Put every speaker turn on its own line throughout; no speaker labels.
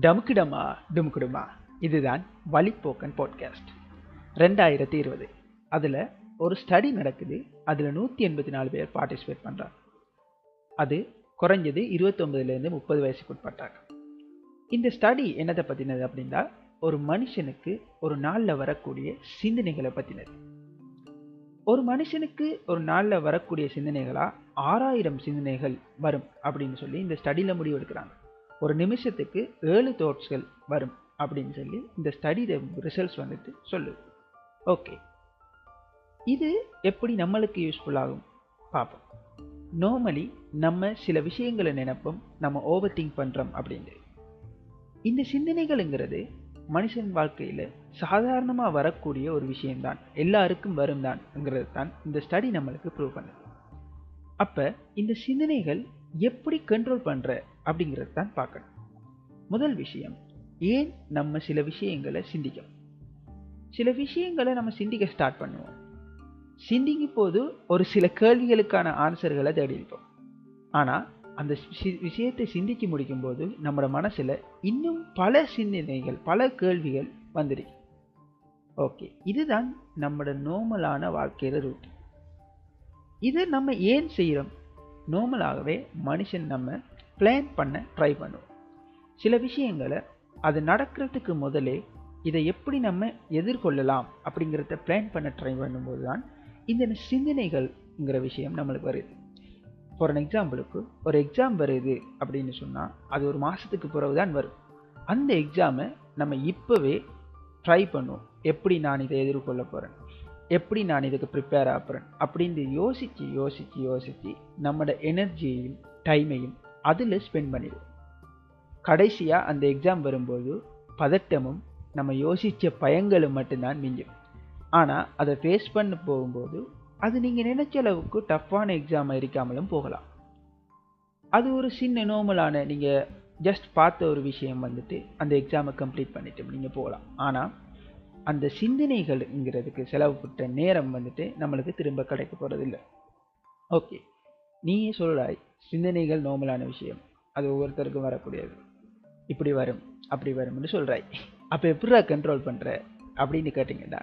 டமுக்குடமா டுமுக்குடுமா இதுதான் வழிப்போக்கன் பாட்காஸ்ட் ரெண்டாயிரத்தி இருபது. அதில் ஒரு ஸ்டடி நடக்குது. அதில் நூற்றி எண்பத்தி நாலு பேர் பார்ட்டிசிபேட் பண்ணுறாங்க அது குறைஞ்சது இருபத்தொம்பதுலேருந்து முப்பது வயசுக்கு உட்பட்டாங்க. இந்த ஸ்டடி என்னதை பற்றினது அப்படின்னா ஒரு மனுஷனுக்கு ஒரு நாளில் வரக்கூடிய சிந்தனைகளை பற்றினது ஒரு மனுஷனுக்கு ஒரு நாளில் வரக்கூடிய சிந்தனைகளாக ஆறாயிரம் சிந்தனைகள் வரும் அப்படின்னு சொல்லி இந்த ஸ்டடியில் முடிவு எடுக்கிறாங்க ஒரு நிமிஷத்துக்கு ஏழு தோட்ஸ்கள் வரும் அப்படின்னு சொல்லி இந்த ஸ்டடி ரிசல்ட்ஸ் வந்துட்டு சொல்லுது. ஓகே இது எப்படி நம்மளுக்கு யூஸ்ஃபுல் ஆகும்? பார்ப்போம் நார்மலி நம்ம சில விஷயங்களை நினைப்போம் நம்ம ஓவர் திங்க் பண்ணுறோம் அப்படின்னு இந்த சிந்தனைகள்ங்கிறது மனுஷன் வாழ்க்கையில் சாதாரணமாக வரக்கூடிய ஒரு விஷயம்தான். எல்லாருக்கும் வரும் தான்ங்கிறது தான் இந்த ஸ்டடி நம்மளுக்கு ப்ரூவ் பண்ணுது. அப்போ இந்த சிந்தனைகள் எப்படி கண்ட்ரோல் பண்ணுற அப்படிங்கிறது தான் பார்க்கணும். முதல் விஷயம் ஏன் நம்ம சில விஷயங்களை சிந்திக்கணும்? சில விஷயங்களை நம்ம சிந்திக்க ஸ்டார்ட் பண்ணுவோம். சிந்திக்கும் போது ஒரு சில கேள்விகளுக்கான ஆன்சர்களை தேடிப்போம் ஆனால் அந்த விஷயத்தை சிந்திக்க முடிக்கும் போது நம்மளோட மனசில் இன்னும் பல சிந்தனைகள் பல கேள்விகள் வந்துடும் ஓகே இதுதான் நம்மளோட நோமலான வாழ்க்கையில் ரூட் இதை நம்ம ஏன் செய்கிறோம் நார்மலாகவே மனுஷன் நம்ம பிளான் பண்ண ட்ரை பண்ணுவோம். சில விஷயங்களை அது நடக்கிறதுக்கு முதலே இதை எப்படி நம்ம எதிர்கொள்ளலாம் அப்படிங்கிறத பிளான் பண்ண ட்ரை பண்ணும்போது தான் இந்த சிந்தனைகள்ங்கிற விஷயம் நம்மளுக்கு வருது. ஃபார் அன் எக்ஸாம்பிளுக்கு ஒரு எக்ஸாம் வருது அப்படின்னு சொன்னால் அது ஒரு மாதத்துக்கு பிறகு தான் வரும். அந்த எக்ஸாமை நம்ம இப்போவே ட்ரை பண்ணுவோம். எப்படி நான் இதை எதிர்கொள்ள போகிறேன் எப்படி நான் இதுக்கு ப்ரிப்பேர் ஆகிறேன் அப்படின்னு யோசித்து யோசித்து யோசித்து நம்மளோட எனர்ஜியையும் டைமையும் அதில் ஸ்பெண்ட் பண்ணிடுவோம். கடைசியாக அந்த எக்ஸாம் வரும்போது பதட்டமும் நம்ம யோசித்த பயங்களும் மட்டும்தான் மிஞ்சும். ஆனால் அதை ஃபேஸ் பண்ண போகும்போது அது நீங்கள் நினைச்ச அளவுக்கு டஃப்பான எக்ஸாம் இருக்காமலும் போகலாம். அது ஒரு சின்ன நோமலான நீங்கள் ஜஸ்ட் பார்த்த ஒரு விஷயம் வந்துட்டு அந்த எக்ஸாமை கம்ப்ளீட் பண்ணிட்டு நீங்கள் போகலாம். ஆனால் அந்த சிந்தனைகள்ங்கிறதுக்கு செலவுப்பட்ட நேரம் வந்துட்டு நம்மளுக்கு திரும்ப கிடைக்க போகிறதில்ல ஓகே. நீயே சொல்கிறாய் சிந்தனைகள் நோமலான விஷயம். அது ஒவ்வொருத்தருக்கும் வரக்கூடியது. இப்படி வரும் அப்படி வரும்னு சொல்கிறாய் அப்போ எப்படா கண்ட்ரோல் பண்ணுற அப்படின்னு கேட்டிங்கன்னா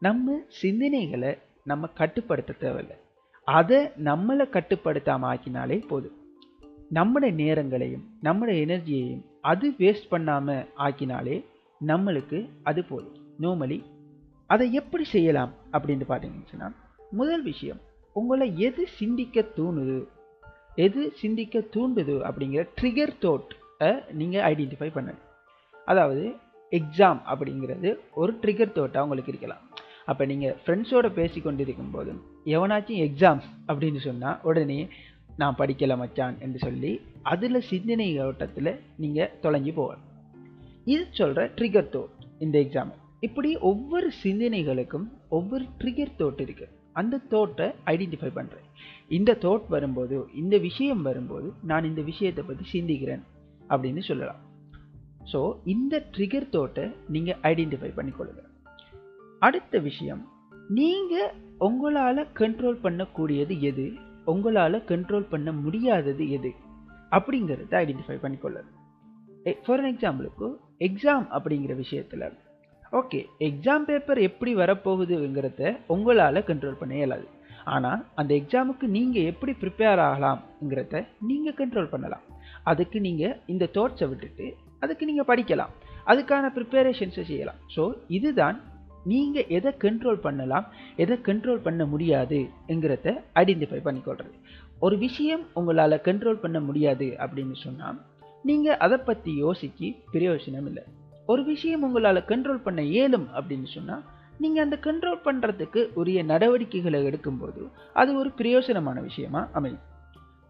நம்ம சிந்தனைகளை நம்ம கட்டுப்படுத்த தேவையில்லை. அதை நம்மளை கட்டுப்படுத்தாமல் ஆக்கினாலே போதும். நம்மளோட நேரங்களையும் நம்மளோட எனர்ஜியையும் அது வேஸ்ட் பண்ணாமல் ஆக்கினாலே நம்மளுக்கு அது போதும். நோமலி அதை எப்படி செய்யலாம் அப்படின்னு பார்த்தீங்கன்னா முதல் விஷயம் உங்களை எது சிந்திக்க தூணுது எது சிந்திக்க தூண்டுது அப்படிங்கிற ட்ரிகர் தோட்டை நீங்கள் ஐடென்டிஃபை பண்ணணும். அதாவது எக்ஸாம் அப்படிங்கிறது ஒரு ட்ரிகர் தோட்டாக உங்களுக்கு இருக்கலாம். அப்போ நீங்கள் ஃப்ரெண்ட்ஸோட பேசி கொண்டிருக்கும் போது எவனாச்சும் எக்ஸாம் அப்படின்னு சொன்னால் உடனே நான் படிக்கலை மச்சான் என்று சொல்லி அதில் சிந்தனை ஓட்டத்தில் நீங்கள் தொலைஞ்சு போகலாம் இது சொல்கிற ட்ரிகர் தோட் இந்த எக்ஸாம் இப்படி ஒவ்வொரு சிந்தனைகளுக்கும் ஒவ்வொரு ட்ரிகர் தோட் இருக்குது அந்த தோட்டை ஐடென்டிஃபை பண்ணுறேன் இந்த தோட் வரும்போது இந்த விஷயம் வரும்போது நான் இந்த விஷயத்தை பற்றி சிந்திக்கிறேன் அப்படின்னு சொல்லலாம். ஸோ இந்த ட்ரிகர் தோட்டை நீங்கள் ஐடென்டிஃபை பண்ணிக்கொள்ளுங்க. அடுத்த விஷயம் நீங்கள் உங்களால் கண்ட்ரோல் பண்ணக்கூடியது எது? உங்களால் கண்ட்ரோல் பண்ண முடியாதது எது? அப்படிங்கிறத ஐடென்டிஃபை பண்ணிக்கொள்ளுது ஃபார் எக்ஸாம்பிளுக்கு எக்ஸாம் அப்படிங்கிற விஷயத்தில் ஓகே எக்ஸாம் பேப்பர் எப்படி வரப்போகுதுங்கிறத உங்களால் கண்ட்ரோல் பண்ண இயலாது. ஆனால் அந்த எக்ஸாமுக்கு நீங்கள் எப்படி ப்ரிப்பேர் ஆகலாம்ங்கிறத நீங்கள் கண்ட்ரோல் பண்ணலாம். அதுக்கு நீங்கள் இந்த தோட்ஸை விட்டுட்டு அதுக்கு நீங்கள் படிக்கலாம். அதுக்கான ப்ரிப்பரேஷன்ஸை செய்யலாம். ஸோ இதுதான் நீங்கள் எதை கண்ட்ரோல் பண்ணலாம் எதை கண்ட்ரோல் பண்ண முடியாதுங்கிறத ஐடென்டிஃபை பண்ணிக்கொள்கிறது ஒரு விஷயம் உங்களால் கண்ட்ரோல் பண்ண முடியாது அப்படின்னு சொன்னால் நீங்கள் அதை பற்றி யோசிக்க பிரயோஜனம் இல்லை ஒரு விஷயம் உங்களால் கண்ட்ரோல் பண்ண இயலும் அப்படின்னு சொன்னால் நீங்கள் அந்த கண்ட்ரோல் பண்ணுறதுக்கு உரிய நடவடிக்கைகளை எடுக்கும்போது அது ஒரு பிரயோஜனமான விஷயமா அமையும்.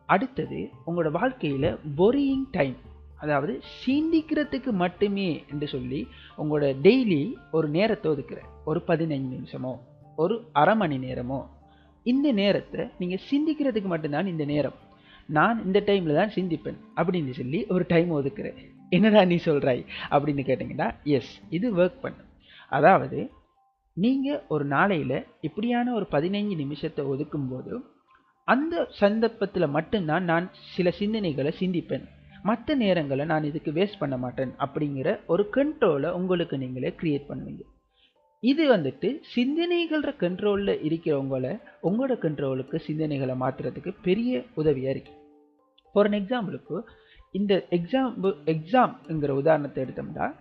அடுத்தது உங்களோட வாழ்க்கையில் பொரியிங் டைம் அதாவது சிந்திக்கிறதுக்கு மட்டுமே என்று சொல்லி உங்களோட டெய்லி ஒரு நேரத்தை ஒதுக்குற ஒரு பதினைந்து நிமிஷமோ ஒரு அரை மணி நேரமோ இந்த நேரத்தை நீங்கள் சிந்திக்கிறதுக்கு மட்டும்தான் இந்த நேரம். நான் இந்த டைமில் தான் சிந்திப்பேன் அப்படின்னு சொல்லி ஒரு டைம் ஒதுக்குறேன். என்னடா நீ சொல்கிறாய் அப்படின்னு கேட்டிங்கன்னா எஸ் இது ஒர்க் பண்ணும் அதாவது நீங்கள் ஒரு நாளையில் இப்படியான ஒரு பதினைஞ்சு நிமிஷத்தை ஒதுக்கும்போது அந்த சந்தர்ப்பத்தில் மட்டும்தான் நான் சில சிந்தனைகளை சிந்திப்பேன். மற்ற நேரங்களை நான் இதுக்கு வேஸ்ட் பண்ண மாட்டேன் அப்படிங்கிற ஒரு கண்ட்ரோலை உங்களுக்கு நீங்களே க்ரியேட் பண்ணுவீங்க. இது வந்துட்டு சிந்தனைகள கண்ட்ரோலில் இருக்கிறவங்கள உங்களோட கண்ட்ரோலுக்கு சிந்தனைகளை மாற்றுறதுக்கு பெரிய உதவியாக இருக்குது ஃபார் அன் எக்ஸாம்பிளுக்கு இந்த எக்ஸாம் எக்ஸாம்ங்கிற உதாரணத்தை எடுத்தோம்னா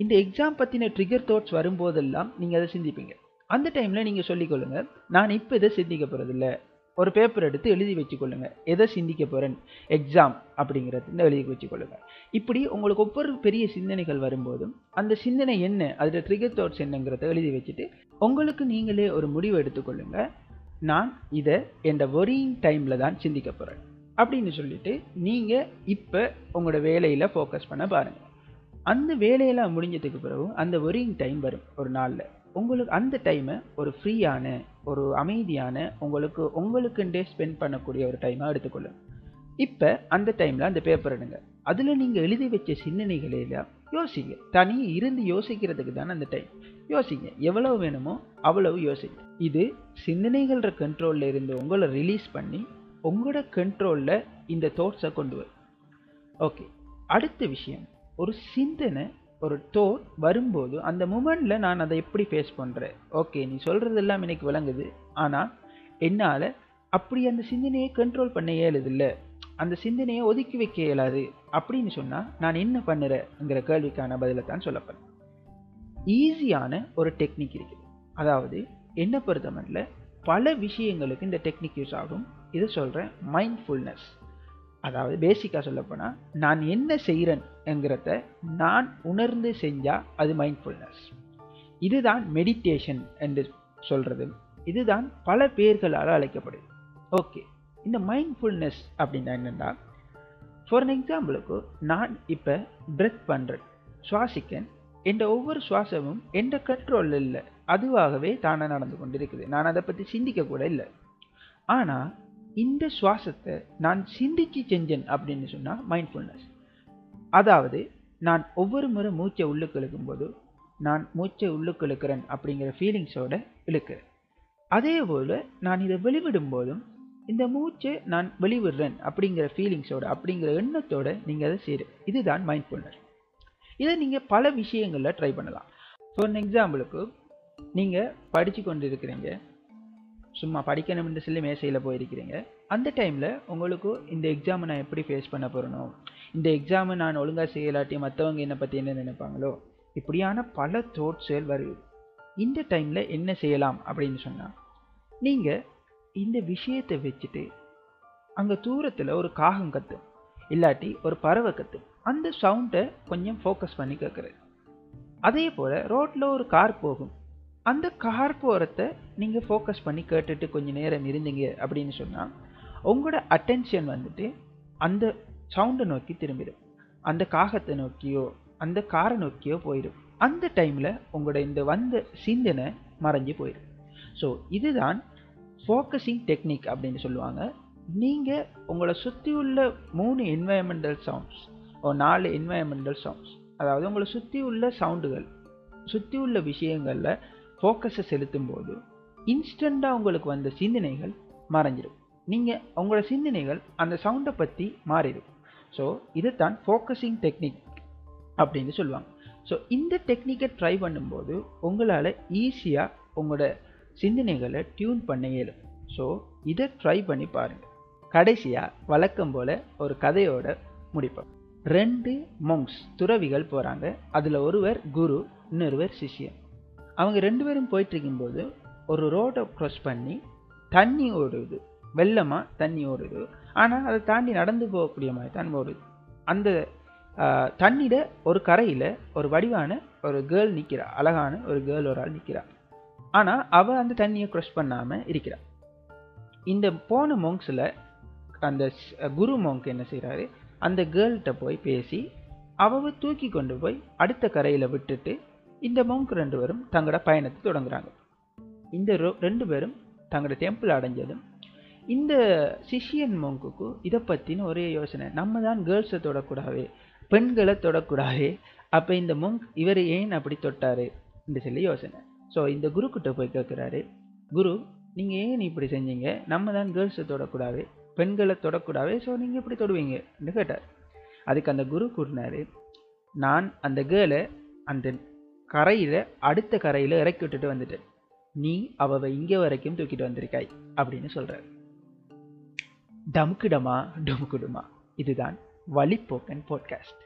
இந்த எக்ஸாம் பற்றின ட்ரிகர் தாட்ஸ் வரும்போதெல்லாம் நீங்கள் அதை சிந்திப்பீங்க. அந்த டைமில் நீங்கள் சொல்லிக்கொள்ளுங்க நான் இப்போ இதை சிந்திக்க போகிறதில்ல ஒரு பேப்பர் எடுத்து எழுதி வச்சுக்கொள்ளுங்க எதை சிந்திக்க போகிறேன் எக்ஸாம் அப்படிங்கிறது எழுதி வச்சுக்கொள்ளுங்க இப்படி உங்களுக்கு ஒவ்வொரு பெரிய சிந்தனைகள் வரும்போதும் அந்த சிந்தனை என்ன அதில் ட்ரிகர் தாட்ஸ் என்னங்கிறத எழுதி வச்சுட்டு உங்களுக்கு நீங்களே ஒரு முடிவு எடுத்துக்கொள்ளுங்க நான் இதை என் ஒரியிங் டைமில் தான் சிந்திக்க போகிறேன் அப்படின்னு சொல்லிட்டு நீங்கள் இப்போ உங்களோட வேலையில் ஃபோக்கஸ் பண்ண பாருங்கள் அந்த வேலையெல்லாம் முடிஞ்சதுக்கு பிறகு அந்த ஒரிங் டைம் வரும் ஒரு நாளில். உங்களுக்கு அந்த டைமை ஒரு ஃப்ரீயான ஒரு அமைதியான உங்களுக்கு உங்களுக்குண்டே ஸ்பெண்ட் பண்ணக்கூடிய ஒரு டைமாக எடுத்துக்கொள்ளும் இப்போ அந்த டைமில் அந்த பேப்பர் எடுங்க. அதில் நீங்கள் எழுதி வச்ச சிந்தனைகளில் யோசிங்க. தனியே இருந்து யோசிக்கிறதுக்கு தானே அந்த டைம் யோசிங்க எவ்வளவு வேணுமோ அவ்வளவு யோசிங்க. இது சிந்தனைகள கண்ட்ரோலில் இருந்து உங்களை ரிலீஸ் பண்ணி உங்களோட கண்ட்ரோலில் இந்த தோட்ஸை கொண்டு வரும். ஓகே அடுத்த விஷயம். ஒரு சிந்தனை ஒரு தோட் வரும்போது அந்த மூமெண்ட்டில் நான் அதை எப்படி ஃபேஸ் பண்ணுறேன் ஓகே நீ சொல்கிறதெல்லாம் எனக்கு விளங்குது. ஆனால் என்னால் அப்படி அந்த சிந்தனையை கண்ட்ரோல் பண்ண இயலுதில்ல. அந்த சிந்தனையை ஒதுக்கி வைக்க இயலாது. அப்படின்னு சொன்னால் நான் என்ன பண்ணுறேங்கிற கேள்விக்கான பதிலை தான் சொல்லப்படுறேன் ஈஸியான ஒரு டெக்னிக் இருக்குது. அதாவது என்ன பொறுத்தமட்டில் பல விஷயங்களுக்கு இந்த டெக்னிக் யூஸ் ஆகும். இது சொல்கிறேன் மைண்ட்ஃபுல்னஸ் அதாவது பேசிக்காக சொல்லப்போனால் நான் என்ன செய்கிறேன்ங்கிறத நான் உணர்ந்து செஞ்சால் அது மைண்ட்ஃபுல்னஸ் இதுதான் மெடிடேஷன் என்று சொல்கிறது இதுதான் பல பேர்களால் அழைக்கப்படுது. ஓகே இந்த மைண்ட்ஃபுல்னஸ் அப்படின்னா என்னென்னா ஃபார் அன் எக்ஸாம்பிளுக்கு நான் இப்போ பிரெத் பண்ணுறேன் சுவாசிக்கேன். என்ற ஒவ்வொரு சுவாசமும் எந்த கண்ட்ரோலில் இல்லை. அதுவாகவே தானாக நடந்து கொண்டு இருக்குது நான் அதை பற்றி சிந்திக்க கூட இல்லை. ஆனால் இந்த சுவாசத்தை நான் சிந்திச்சு செஞ்சேன் அப்படின்னு சொன்னால் மைண்ட்ஃபுல்னஸ் அதாவது நான் ஒவ்வொரு முறை மூச்சை உள்ளுக்கு இழுக்கும்போது நான் மூச்சை உள்ளுக்கு இழுக்கிறேன் அப்படிங்கிற ஃபீலிங்ஸோடு இழுக்கிறேன். அதே போல் நான் இதை வெளிவிடும் போதும் இந்த மூச்சை நான் வெளிவிடுறேன் அப்படிங்கிற ஃபீலிங்ஸோட அப்படிங்கிற எண்ணத்தோட நீங்கள் அதை செய்கிற இதுதான் மைண்ட்ஃபுல்னஸ் இதை நீங்கள் பல விஷயங்களில் ட்ரை பண்ணலாம். ஃபார் எக்ஸாம்பிளுக்கு நீங்கள் படித்து கொண்டு இருக்கிறீங்க சும்மா படிக்கணும்னு சொல்லி மேசையில் போயிருக்கிறீங்க. அந்த டைமில் உங்களுக்கு இந்த எக்ஸாமை நான் எப்படி ஃபேஸ் பண்ண போகிறனும் இந்த எக்ஸாமை நான் ஒழுங்காக செய்யலாட்டி மற்றவங்க என்னை பற்றி என்ன நினைப்பாங்களோ இப்படியான பல தோட்ஸ்கள் வருது. இந்த டைமில் என்ன செய்யலாம் அப்படின்னு சொன்னால் நீங்கள் இந்த விஷயத்தை வச்சுட்டு அங்கே தூரத்தில் ஒரு காகம் கத்தும் இல்லாட்டி ஒரு பறவை கத்தும் அந்த சவுண்டை கொஞ்சம் ஃபோக்கஸ் பண்ணி கேட்குறது அதே போல் ரோட்டில் ஒரு கார் போகும். அந்த கார் நீங்கள் ஃபோக்கஸ் பண்ணி கேட்டுட்டு கொஞ்சம் நேரம் இருந்தீங்க அப்படின்னு சொன்னால் உங்களோட அட்டென்ஷன் வந்துட்டு அந்த சவுண்டை நோக்கி திரும்பிடும். அந்த காகத்தை நோக்கியோ அந்த காரை நோக்கியோ போயிடும். அந்த டைமில் உங்களோட இந்த வந்த சிந்தனை மறைஞ்சு போயிடும். ஸோ இதுதான் ஃபோக்கஸிங் டெக்னிக் அப்படின்னு சொல்லுவாங்க. நீங்கள் உங்களை சுற்றி உள்ள மூணு என்வாயன்மெண்டல் சவுண்ட்ஸ் ஓ நாலு என்வாயன்மெண்டல் சவுண்ட்ஸ் அதாவது உங்களை சுற்றி உள்ள சவுண்டுகள் சுற்றி உள்ள விஷயங்களில் ஃபோக்கஸை செலுத்தும் போது இன்ஸ்டண்ட்டாக உங்களுக்கு வந்த சிந்தனைகள் மறைஞ்சிடும் நீங்கள் உங்களோட சிந்தனைகள் அந்த சவுண்டை பற்றி மாறிடும். ஸோ இதுதான் ஃபோக்கஸிங் டெக்னிக் அப்படின்னு சொல்லுவாங்க. ஸோ இந்த டெக்னிக்கை ட்ரை பண்ணும்போது உங்களால் ஈஸியாக உங்களோட சிந்தனைகளை டியூன் பண்ண இயலும். ஸோ இதை ட்ரை பண்ணி பாருங்கள் கடைசியாக வழக்கம் போல் ஒரு கதையோட முடிப்போம். ரெண்டு மொங்ஸ் துறவிகள் போகிறாங்க அதில் ஒருவர் குரு இன்னொருவர் சிஷ்யன். அவங்க ரெண்டு பேரும் போயிட்டு இருக்கும்போது ஒரு ரோடை க்ராஸ் பண்ணி தண்ணி ஓடுது. வெள்ளமாக தண்ணி ஓடுது. ஆனால் அதை தாண்டி நடந்து போகக்கூடிய மாதிரி தான் ஓடுது. அந்த தண்ணியில் ஒரு கரையில் ஒரு வடிவான ஒரு கேர்ள் நிற்கிறா அழகான ஒரு கேர்ள் ஒரு ஆள் நிற்கிறா ஆனால் அவள் அந்த தண்ணியை க்ரஷ் பண்ணாமல் இருக்கிறாள் இந்த போன மோங்ஸில் அந்த குரு மோங்க் என்ன செய்கிறாரு அந்த கேர்ள்கிட்ட போய் பேசி அவள் தூக்கி கொண்டு போய் அடுத்த கரையில் விட்டுட்டு இந்த மவுண்ட் ரெண்டு பேரும் தங்களோட பயணத்தை தொடங்குறாங்க. இந்த ரெண்டு பேரும் தங்களோட டெம்பிள் அடைஞ்சதும் இந்த சிஷியன் மோங்குக்கு இதை பற்றின ஒரே யோசனை நம்ம தான் கேர்ள்ஸை தொடக்கூடாது பெண்களை தொடக்கூடாது அப்போ இந்த மொங்க் இவர் ஏன் அப்படி தொட்டாரு என்று சொல்லி யோசனை. ஸோ இந்த குருக்கிட்ட போய் கேட்குறாரு குரு நீங்கள் ஏன் இப்படி செஞ்சீங்க? நம்ம தான் கேர்ள்ஸை தொடக்கூடாது பெண்களை தொடக்கூடாது ஸோ நீங்கள் எப்படி தொடுவீங்கன்னு கேட்டார். அதுக்கு அந்த குரு கூறினார் நான் அந்த கேர்ளை அந்த கரையில் அடுத்த கரையில் இறக்கி விட்டுட்டு வந்துட்டேன் நீ அவவை இங்கே வரைக்கும் தூக்கிட்டு வந்திருக்காய் அப்படின்னு சொல்கிறார் டமுக்குடமா டமுக்குடுமா இதுதான் வழிப்போக்கன் போட்காஸ்ட்